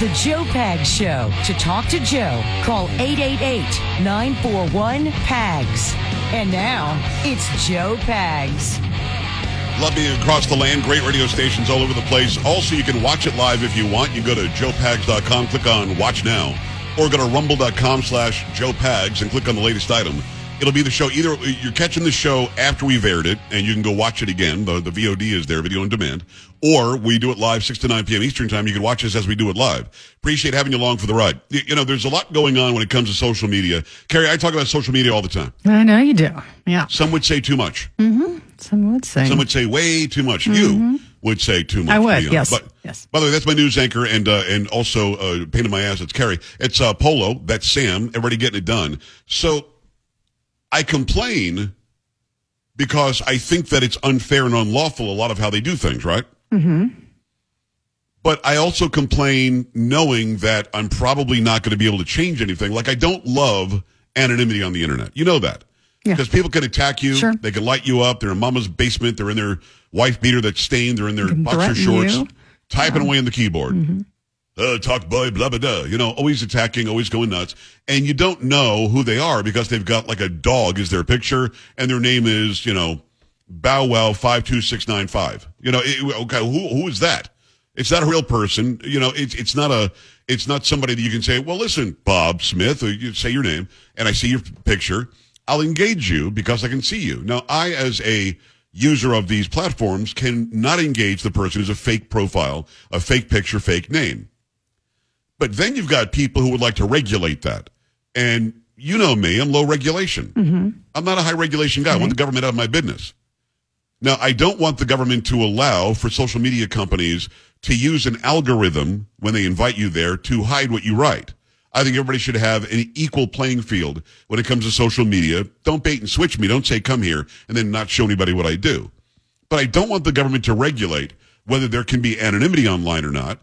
the Joe Pags Show. To talk to Joe, call 888 941 PAGS. And now, it's Joe Pags. Love being across the land. Great radio stations all over the place. Also, you can watch it live if you want. You can go to joepags.com, click on Watch Now, or go to rumble.com slash joepags and click on the latest item. It'll be the show. Either you're catching the show after we've aired it, and you can go watch it again. The, the VOD is there, video on demand. Or we do it live 6 to 9 p.m. Eastern time. You can watch us as we do it live. Appreciate having you along for the ride. You, you know, there's a lot going on when it comes to social media. Carrie, I talk about social media all the time. I know you do. Yeah. Some would say too much. Some would say. Some would say way too much. You would say too much. I would, to be honest. yes, But, yes. By the way, that's my news anchor and uh, and also uh, pain in my ass. It's Carrie. It's uh, Polo. That's Sam. Everybody getting it done. So I complain because I think that it's unfair and unlawful. A lot of how they do things, right? Mm-hmm. But I also complain knowing that I'm probably not going to be able to change anything. Like I don't love anonymity on the internet. You know that. Yeah. Because people can attack you. Sure. They can light you up. They're in mama's basement. They're in their wife beater that's stained. They're in their boxer shorts, you. typing away on the keyboard. Uh, talk boy, blah, blah, blah. You know, always attacking, always going nuts. And you don't know who they are because they've got like a dog as their picture and their name is, you know, Bow Wow 52695. You know, it, okay, who, who is that? It's not a real person. You know, it's, it's not a, it's not somebody that you can say, well, listen, Bob Smith, or you say your name and I see your picture. I'll engage you because I can see you. Now, I, as a user of these platforms, can not engage the person who's a fake profile, a fake picture, fake name. But then you've got people who would like to regulate that. And you know me, I'm low regulation. Mm-hmm. I'm not a high regulation guy. I want the government out of my business. Now, I don't want the government to allow for social media companies to use an algorithm when they invite you there to hide what you write. I think everybody should have an equal playing field when it comes to social media. Don't bait and switch me. Don't say come here and then not show anybody what I do. But I don't want the government to regulate whether there can be anonymity online or not.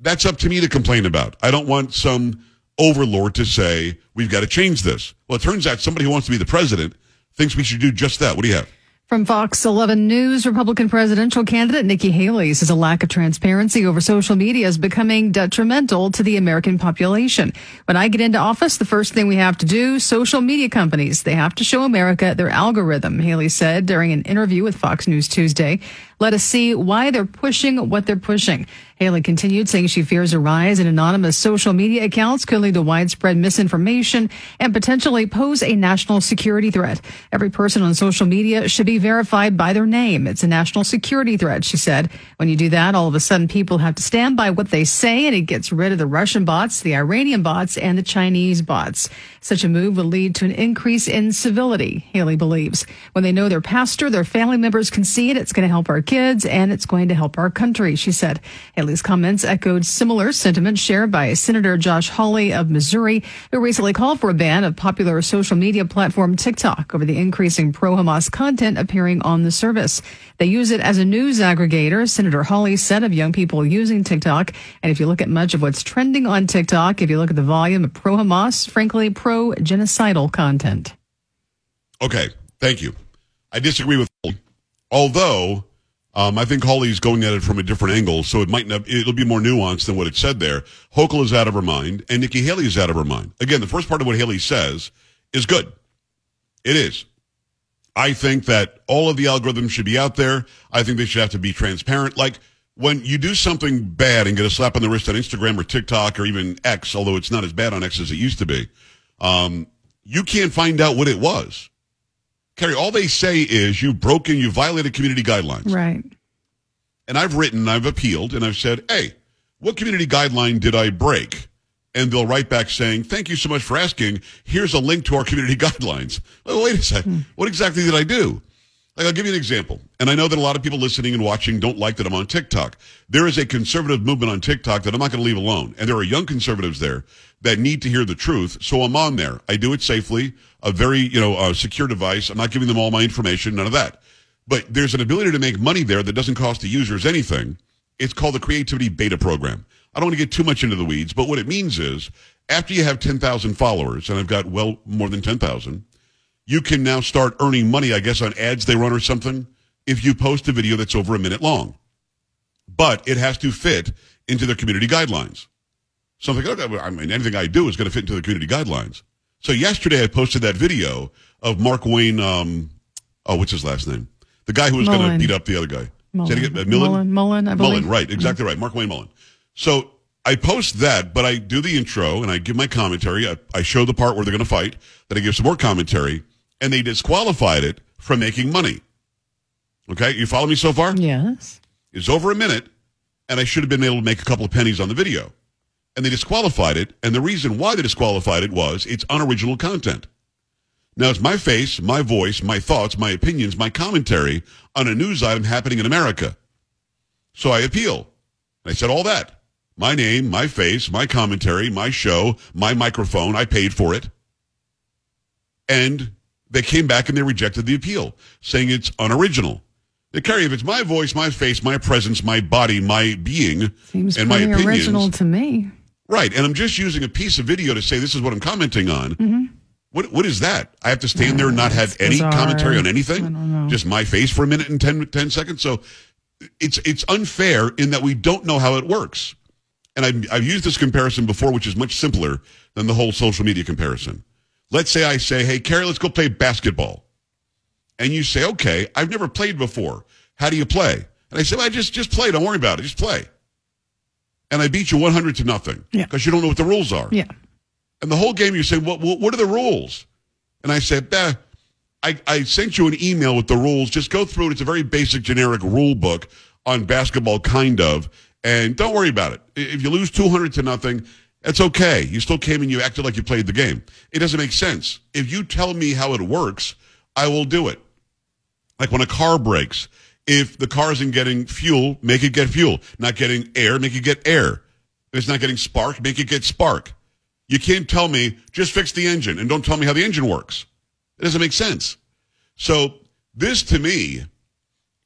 That's up to me to complain about. I don't want some overlord to say, we've got to change this. Well, it turns out somebody who wants to be the president thinks we should do just that. What do you have? From Fox 11 News, Republican presidential candidate Nikki Haley says a lack of transparency over social media is becoming detrimental to the American population. When I get into office, the first thing we have to do, social media companies, they have to show America their algorithm, Haley said during an interview with Fox News Tuesday. Let us see why they're pushing what they're pushing. Haley continued saying she fears a rise in anonymous social media accounts could lead to widespread misinformation and potentially pose a national security threat. Every person on social media should be verified by their name. It's a national security threat, she said. When you do that, all of a sudden people have to stand by what they say and it gets rid of the Russian bots, the Iranian bots, and the Chinese bots. Such a move will lead to an increase in civility, Haley believes. When they know their pastor, their family members can see it, it's going to help our kids and it's going to help our country, she said. Haley's comments echoed similar sentiments shared by Senator Josh Hawley of Missouri, who recently called for a ban of popular social media platform TikTok over the increasing pro-Hamas content appearing on the service. They use it as a news aggregator, Senator Hawley said of young people using TikTok. And if you look at much of what's trending on TikTok, if you look at the volume of pro-Hamas, frankly, pro-genocidal content. Okay, thank you. I disagree with Although, um, I think Hawley's going at it from a different angle, so it might not, it'll be more nuanced than what it said there. Hochul is out of her mind, and Nikki Haley is out of her mind. Again, the first part of what Haley says is good. It is. I think that all of the algorithms should be out there. I think they should have to be transparent. Like when you do something bad and get a slap on the wrist on Instagram or TikTok or even X, although it's not as bad on X as it used to be, um, you can't find out what it was. Carrie, all they say is you've broken, you violated community guidelines. Right. And I've written, I've appealed, and I've said, hey, what community guideline did I break? And they'll write back saying, thank you so much for asking. Here's a link to our community guidelines. Well, wait a second. Hmm. What exactly did I do? Like, I'll give you an example. And I know that a lot of people listening and watching don't like that I'm on TikTok. There is a conservative movement on TikTok that I'm not going to leave alone. And there are young conservatives there that need to hear the truth. So I'm on there. I do it safely, a very, you know, secure device. I'm not giving them all my information, none of that. But there's an ability to make money there that doesn't cost the users anything. It's called the Creativity Beta Program. I don't want to get too much into the weeds, but what it means is after you have 10,000 followers, and I've got well more than 10,000, you can now start earning money, I guess, on ads they run or something if you post a video that's over a minute long. But it has to fit into their community guidelines. Something, I mean, anything I do is going to fit into the community guidelines. So yesterday I posted that video of Mark Wayne, um, oh, what's his last name? The guy who was going to beat up the other guy. Mullen. Again, uh, Mullen, Mullen, I believe. Mullen, right, exactly right. Mark Wayne Mullen. So I post that, but I do the intro and I give my commentary. I, I show the part where they're going to fight, then I give some more commentary, and they disqualified it from making money. Okay, you follow me so far? Yes. It's over a minute, and I should have been able to make a couple of pennies on the video. And they disqualified it, and the reason why they disqualified it was it's unoriginal content. Now it's my face, my voice, my thoughts, my opinions, my commentary on a news item happening in America. So I appeal. I said all that. My name, my face, my commentary, my show, my microphone. I paid for it. And they came back and they rejected the appeal, saying it's unoriginal. Now, Carrie, if it's my voice, my face, my presence, my body, my being, Seems and my pretty opinions, original to me. Right? And I'm just using a piece of video to say this is what I'm commenting on. Mm-hmm. What what is that? I have to stand there and not have any bizarre. commentary on anything. I don't know. Just my face for a minute and 10, 10 seconds. So it's it's unfair in that we don't know how it works. And I've, I've used this comparison before, which is much simpler than the whole social media comparison. Let's say I say, "Hey, Carrie, let's go play basketball," and you say, "Okay, I've never played before. How do you play?" And I say, well, "I just just play. Don't worry about it. Just play." And I beat you one hundred to nothing Yeah. because you don't know what the rules are. Yeah. And the whole game, you say, what, what, what are the rules? And I said, eh, I, I sent you an email with the rules. Just go through it. It's a very basic, generic rule book on basketball, kind of. And don't worry about it. If you lose 200 to nothing, it's okay. You still came and you acted like you played the game. It doesn't make sense. If you tell me how it works, I will do it. Like when a car breaks, if the car isn't getting fuel, make it get fuel. Not getting air, make it get air. If it's not getting spark, make it get spark. You can't tell me just fix the engine and don't tell me how the engine works. It doesn't make sense. So this to me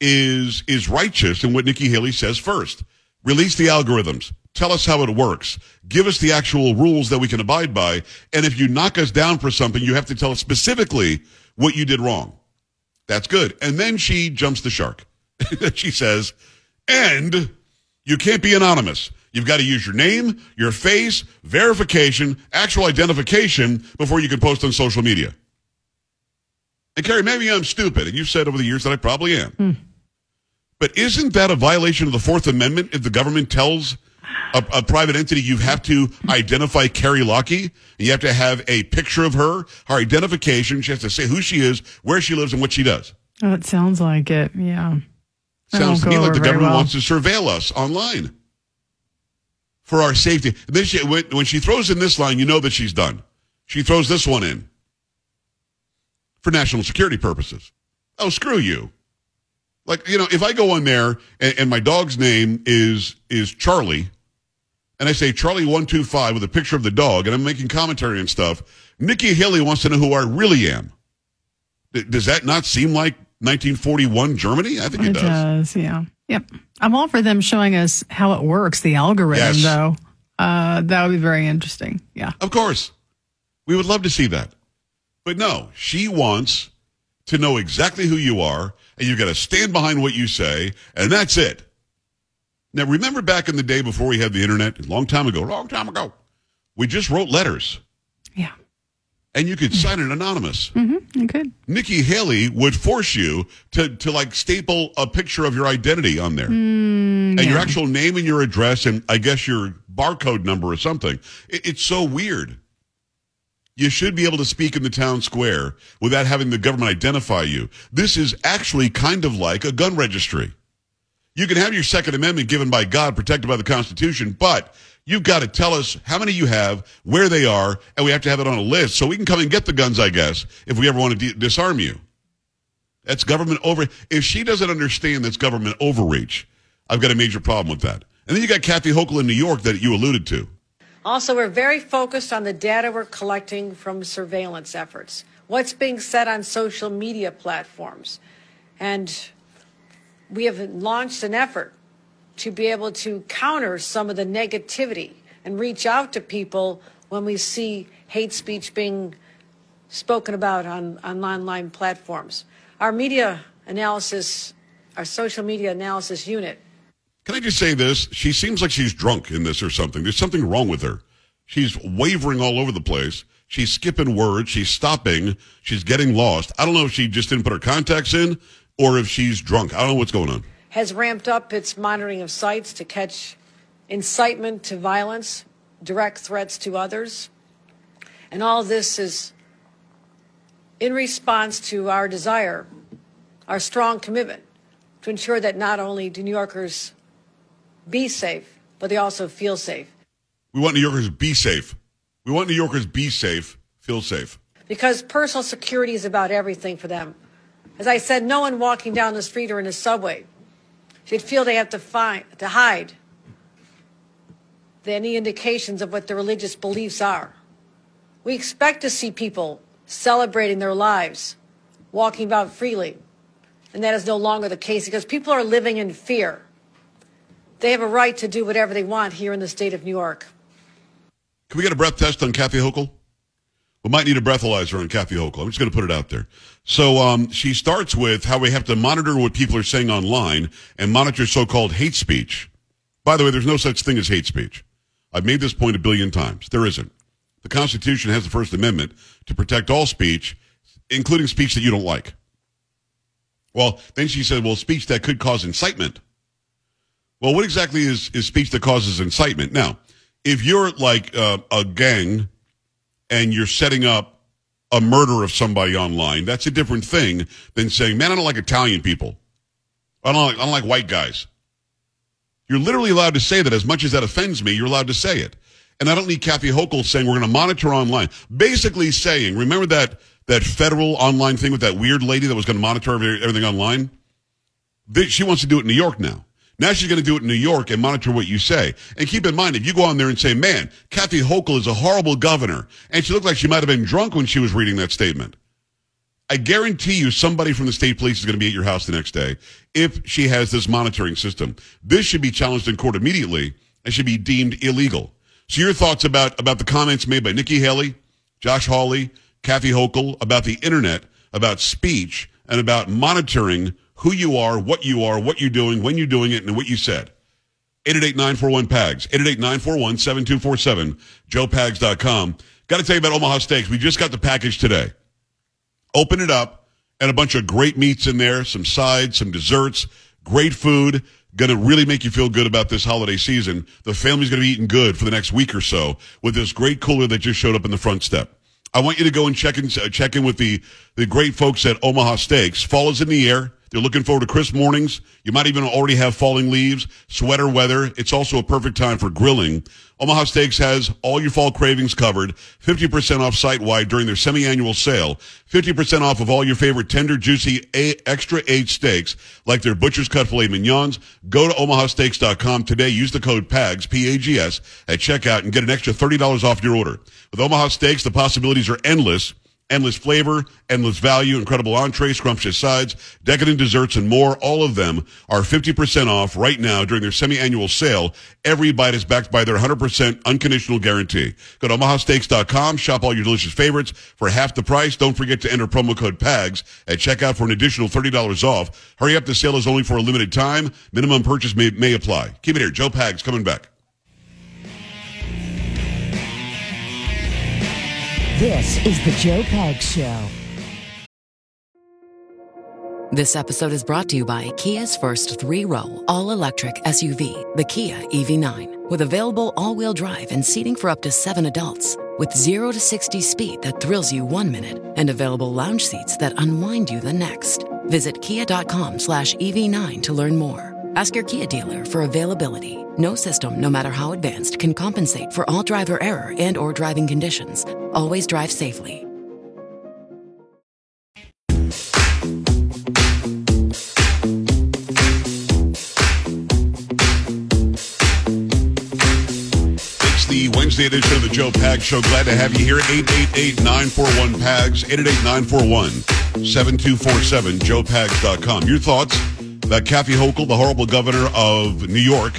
is is righteous in what Nikki Haley says first. Release the algorithms. Tell us how it works. Give us the actual rules that we can abide by. And if you knock us down for something, you have to tell us specifically what you did wrong. That's good. And then she jumps the shark. she says, and you can't be anonymous. You've got to use your name, your face, verification, actual identification before you can post on social media. And Carrie, maybe I'm stupid, and you've said over the years that I probably am. Hmm. But isn't that a violation of the Fourth Amendment if the government tells a, a private entity you have to identify Carrie Lockie? You have to have a picture of her, her identification. She has to say who she is, where she lives, and what she does. Oh, it sounds like it. Yeah. That Sounds to me like the government well. wants to surveil us online for our safety. Then she, when, when she throws in this line, you know that she's done. She throws this one in for national security purposes. Oh, screw you. Like, you know, if I go on there and, and my dog's name is is Charlie, and I say Charlie one two five with a picture of the dog, and I'm making commentary and stuff, Nikki Haley wants to know who I really am. D- does that not seem like 1941 Germany? I think it, It does. does, yeah. Yep. I'm all for them showing us how it works, the algorithm, Yes. though. Uh, that would be very interesting. Yeah. Of course. We would love to see that. But no, she wants to know exactly who you are, and you've got to stand behind what you say, and that's it. Now, remember back in the day before we had the internet, a long time ago, long time ago, we just wrote letters. Yeah. And you could sign it anonymous. Mm-hmm. Okay. Nikki Haley would force you to to like staple a picture of your identity on there, Mm, and your actual name and your address, and I guess your barcode number or something. It, it's so weird. You should be able to speak in the town square without having the government identify you. This is actually kind of like a gun registry. You can have your Second Amendment given by God, protected by the Constitution, but you've got to tell us how many you have, where they are, and we have to have it on a list so we can come and get the guns, I guess, if we ever want to de- disarm you. That's government over. If she doesn't understand that's government overreach, I've got a major problem with that. And then you got Kathy Hochul in New York that you alluded to. Also, we're very focused on the data we're collecting from surveillance efforts, what's being said on social media platforms. And we have launched an effort to be able to counter some of the negativity and reach out to people when we see hate speech being spoken about on, on online platforms. Our media analysis, our social media analysis unit Can I just say this? She seems like she's drunk in this or something. There's something wrong with her. She's wavering all over the place. She's skipping words. She's stopping. She's getting lost. I don't know if she just didn't put her contacts in or if she's drunk. I don't know what's going on. Has ramped up its monitoring of sites to catch incitement to violence, direct threats to others. And all this is in response to our desire, our strong commitment to ensure that not only do New Yorkers be safe, but they also feel safe. We want New Yorkers to be safe. We want New Yorkers to be safe, feel safe. Because personal security is about everything for them. As I said, no one walking down the street or in a subway should feel they have to find to hide any indications of what their religious beliefs are. We expect to see people celebrating their lives, walking about freely, and that is no longer the case because people are living in fear. They have a right to do whatever they want here in the state of New York. Can we get a breath test on Kathy Hochul? We might need a breathalyzer on Kathy Hochul. I'm just going to put it out there. So um, she starts with how we have to monitor what people are saying online and monitor so-called hate speech. By the way, there's no such thing as hate speech. I've made this point a billion times. There isn't. The Constitution has the First Amendment to protect all speech, including speech that you don't like. Well, then she said, well, speech that could cause incitement. Well, what exactly is, is speech that causes incitement? Now, if you're like uh, a gang and you're setting up a murder of somebody online, that's a different thing than saying, man, I don't like Italian people. I don't like, I don't like white guys. You're literally allowed to say that as much as that offends me, you're allowed to say it. And I don't need Kathy Hochul saying we're going to monitor online. Basically saying, remember that, that federal online thing with that weird lady that was going to monitor everything online? She wants to do it in New York now. Now she's going to do it in New York and monitor what you say. And keep in mind, if you go on there and say, man, Kathy Hochul is a horrible governor, and she looked like she might have been drunk when she was reading that statement. I guarantee you somebody from the state police is going to be at your house the next day if she has this monitoring system. This should be challenged in court immediately and should be deemed illegal. So your thoughts about, about the comments made by Nikki Haley, Josh Hawley, Kathy Hochul about the internet, about speech, and about monitoring who you are, what you are, what you're doing, when you're doing it, and what you said. 888-941-PAGS, 888-941-7247, joepags.com. Got to tell you about Omaha Steaks. We just got the package today. Open it up, and a bunch of great meats in there, some sides, some desserts, great food. Going to really make you feel good about this holiday season. The family's going to be eating good for the next week or so with this great cooler that just showed up in the front step. I want you to go and check in, uh, check in with the, the great folks at Omaha Steaks. Fall is in the air. They're looking forward to crisp mornings. You might even already have falling leaves, sweater weather. It's also a perfect time for grilling. Omaha Steaks has all your fall cravings covered. 50% off site-wide during their semi-annual sale. 50% off of all your favorite tender, juicy, a- extra aged steaks like their butcher's cut filet mignons. Go to omahasteaks.com today. Use the code PAGS, P-A-G-S, at checkout and get an extra $30 off your order. With Omaha Steaks, the possibilities are endless. Endless flavor, endless value, incredible entrees, scrumptious sides, decadent desserts, and more. All of them are 50% off right now during their semi-annual sale. Every bite is backed by their 100% unconditional guarantee. Go to omahasteaks.com, shop all your delicious favorites for half the price. Don't forget to enter promo code PAGS at checkout for an additional $30 off. Hurry up, the sale is only for a limited time. Minimum purchase may, may apply. Keep it here. Joe Pags coming back. This is the Joe Pag Show. This episode is brought to you by Kia's first three row, all electric SUV, the Kia EV9, with available all wheel drive and seating for up to seven adults. With 0 to 60 speed that thrills you one minute and available lounge seats that unwind you the next. Visit kia.com slash EV9 to learn more. Ask your Kia dealer for availability. No system, no matter how advanced, can compensate for all driver error and or driving conditions. Always drive safely. It's the Wednesday edition of the Joe Pag Show. Glad to have you here. 888-941-PAGS, 888-941-7247, joepags.com. Your thoughts about Kathy Hochul, the horrible governor of New York,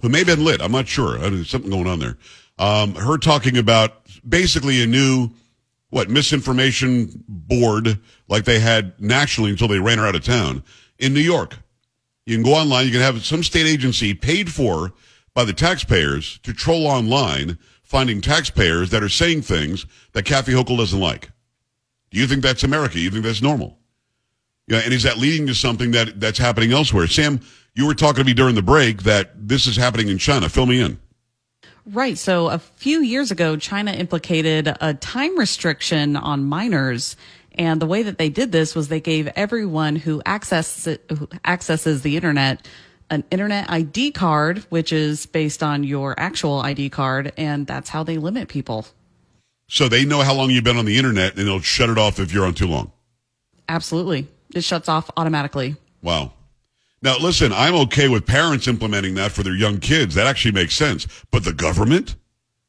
who may have been lit. I'm not sure. There's something going on there. Um, her talking about basically a new, what, misinformation board like they had nationally until they ran her out of town in New York. You can go online. You can have some state agency paid for by the taxpayers to troll online, finding taxpayers that are saying things that Kathy Hochul doesn't like. Do you think that's America? You think that's normal? Yeah, and is that leading to something that that's happening elsewhere? Sam, you were talking to me during the break that this is happening in China. Fill me in. Right. So a few years ago, China implicated a time restriction on minors. And the way that they did this was they gave everyone who accesses, who accesses the internet an internet ID card, which is based on your actual ID card. And that's how they limit people. So they know how long you've been on the internet and they'll shut it off if you're on too long. Absolutely. It shuts off automatically. Wow. Now, listen, I'm okay with parents implementing that for their young kids. That actually makes sense. But the government?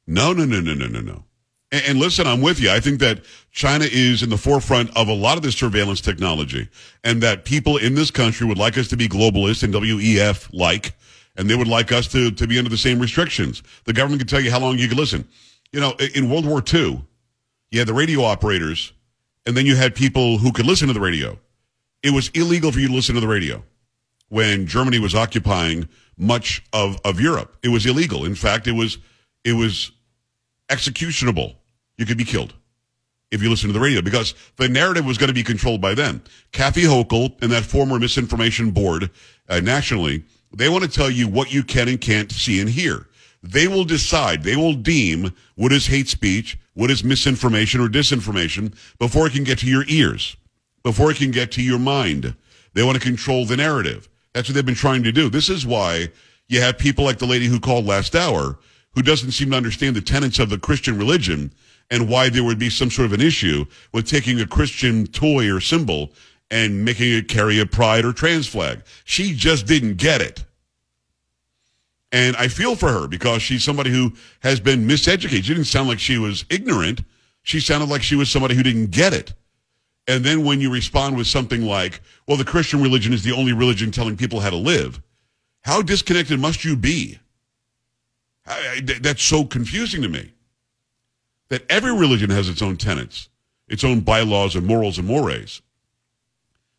No, no, no, no, no, no, no. And, and, listen, I'm with you. I think that China is in the forefront of a lot of this surveillance technology and that people in this country would like us to be globalist and WEF like, and they would like us to, to be under the same restrictions. The government can tell you how long you can listen. You know, in World War II, you had the radio operators and then you had people who could listen to the radio. It was illegal for you to listen to the radio when Germany was occupying much of, of Europe. It was illegal. In fact, it was it was executionable. You could be killed if you listen to the radio because the narrative was going to be controlled by them. Kathy Hochul and that former misinformation board uh, nationally, they want to tell you what you can and can't see and hear. They will decide, they will deem what is hate speech, what is misinformation or disinformation before it can get to your ears, before it can get to your mind. They want to control the narrative. That's what they've been trying to do. This is why you have people like the lady who called last hour who doesn't seem to understand the tenets of the Christian religion and why there would be some sort of an issue with taking a Christian toy or symbol and making it carry a pride or trans flag. She just didn't get it. And I feel for her because she's somebody who has been miseducated. She didn't sound like she was ignorant. She sounded like she was somebody who didn't get it. And then when you respond with something like, well, the Christian religion is the only religion telling people how to live, how disconnected must you be? I, I, that's so confusing to me. That every religion has its own tenets, its own bylaws and morals and mores.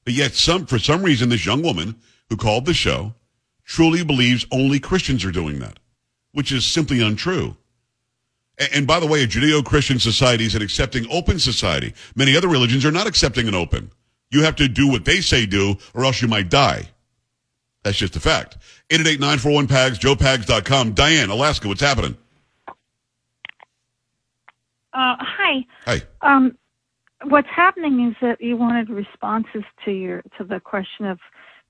But yet, some for some reason, this young woman who called the show truly believes only Christians are doing that, which is simply untrue. And, by the way, a Judeo-Christian society is an accepting open society. Many other religions are not accepting and open. You have to do what they say do, or else you might die. That's just a fact. 888-941-PAGS, joepags.com. Diane, Alaska, what's happening? Uh, hi. Hi. Um, what's happening is that you wanted responses to your to the question of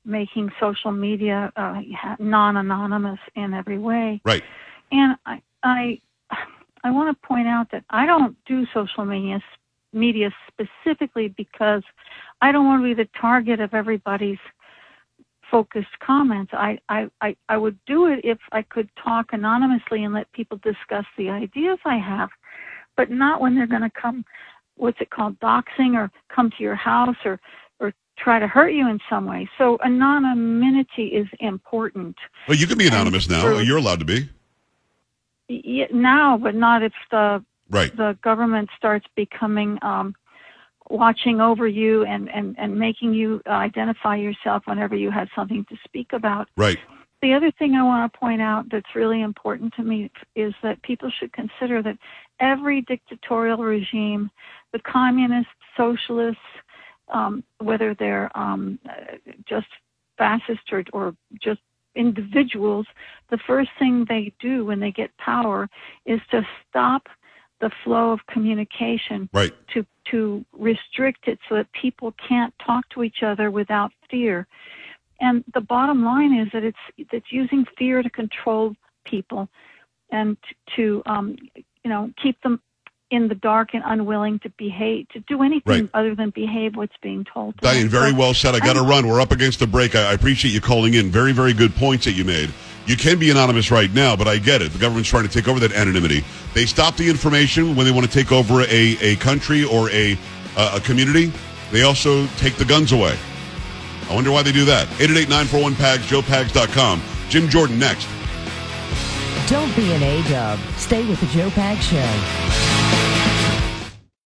making social media uh, non-anonymous in every way. Right. And I I I want to point out that I don't do social media media specifically because I don't want to be the target of everybody's focused comments. I, I, I, I would do it if I could talk anonymously and let people discuss the ideas I have, but not when they're going to come, what's it called, doxing or come to your house or, or try to hurt you in some way. So anonymity is important. Well, you can be anonymous and now. For, You're allowed to be. Now, but not if the right. the government starts becoming um, watching over you and, and, and making you identify yourself whenever you have something to speak about. Right. the other thing I want to point out that's really important to me is that people should consider that every dictatorial regime, the communists, socialists, um, whether they're um, just fascist or, or just individuals, the first thing they do when they get power is to stop the flow of communication Right. to to restrict it so that people can't talk to each other without fear. And the bottom line is that it's it's using fear to control people and to um, you know keep them in the dark and unwilling to behave to do anything Right. other than behave what's being told. To Diane, very So well said. I got to I'm- run. We're up against the break. I, I appreciate you calling in. Very, very good points that you made. You can be anonymous right now, but I get it. The government's trying to take over that anonymity. They stop the information when they want to take over a, a country or a, uh, a community. They also take the guns away. I wonder why they do that. 888-941-PAGS, joepags.com. Jim Jordan next. Don't be an A-dub. Stay with the Joe Pag Show.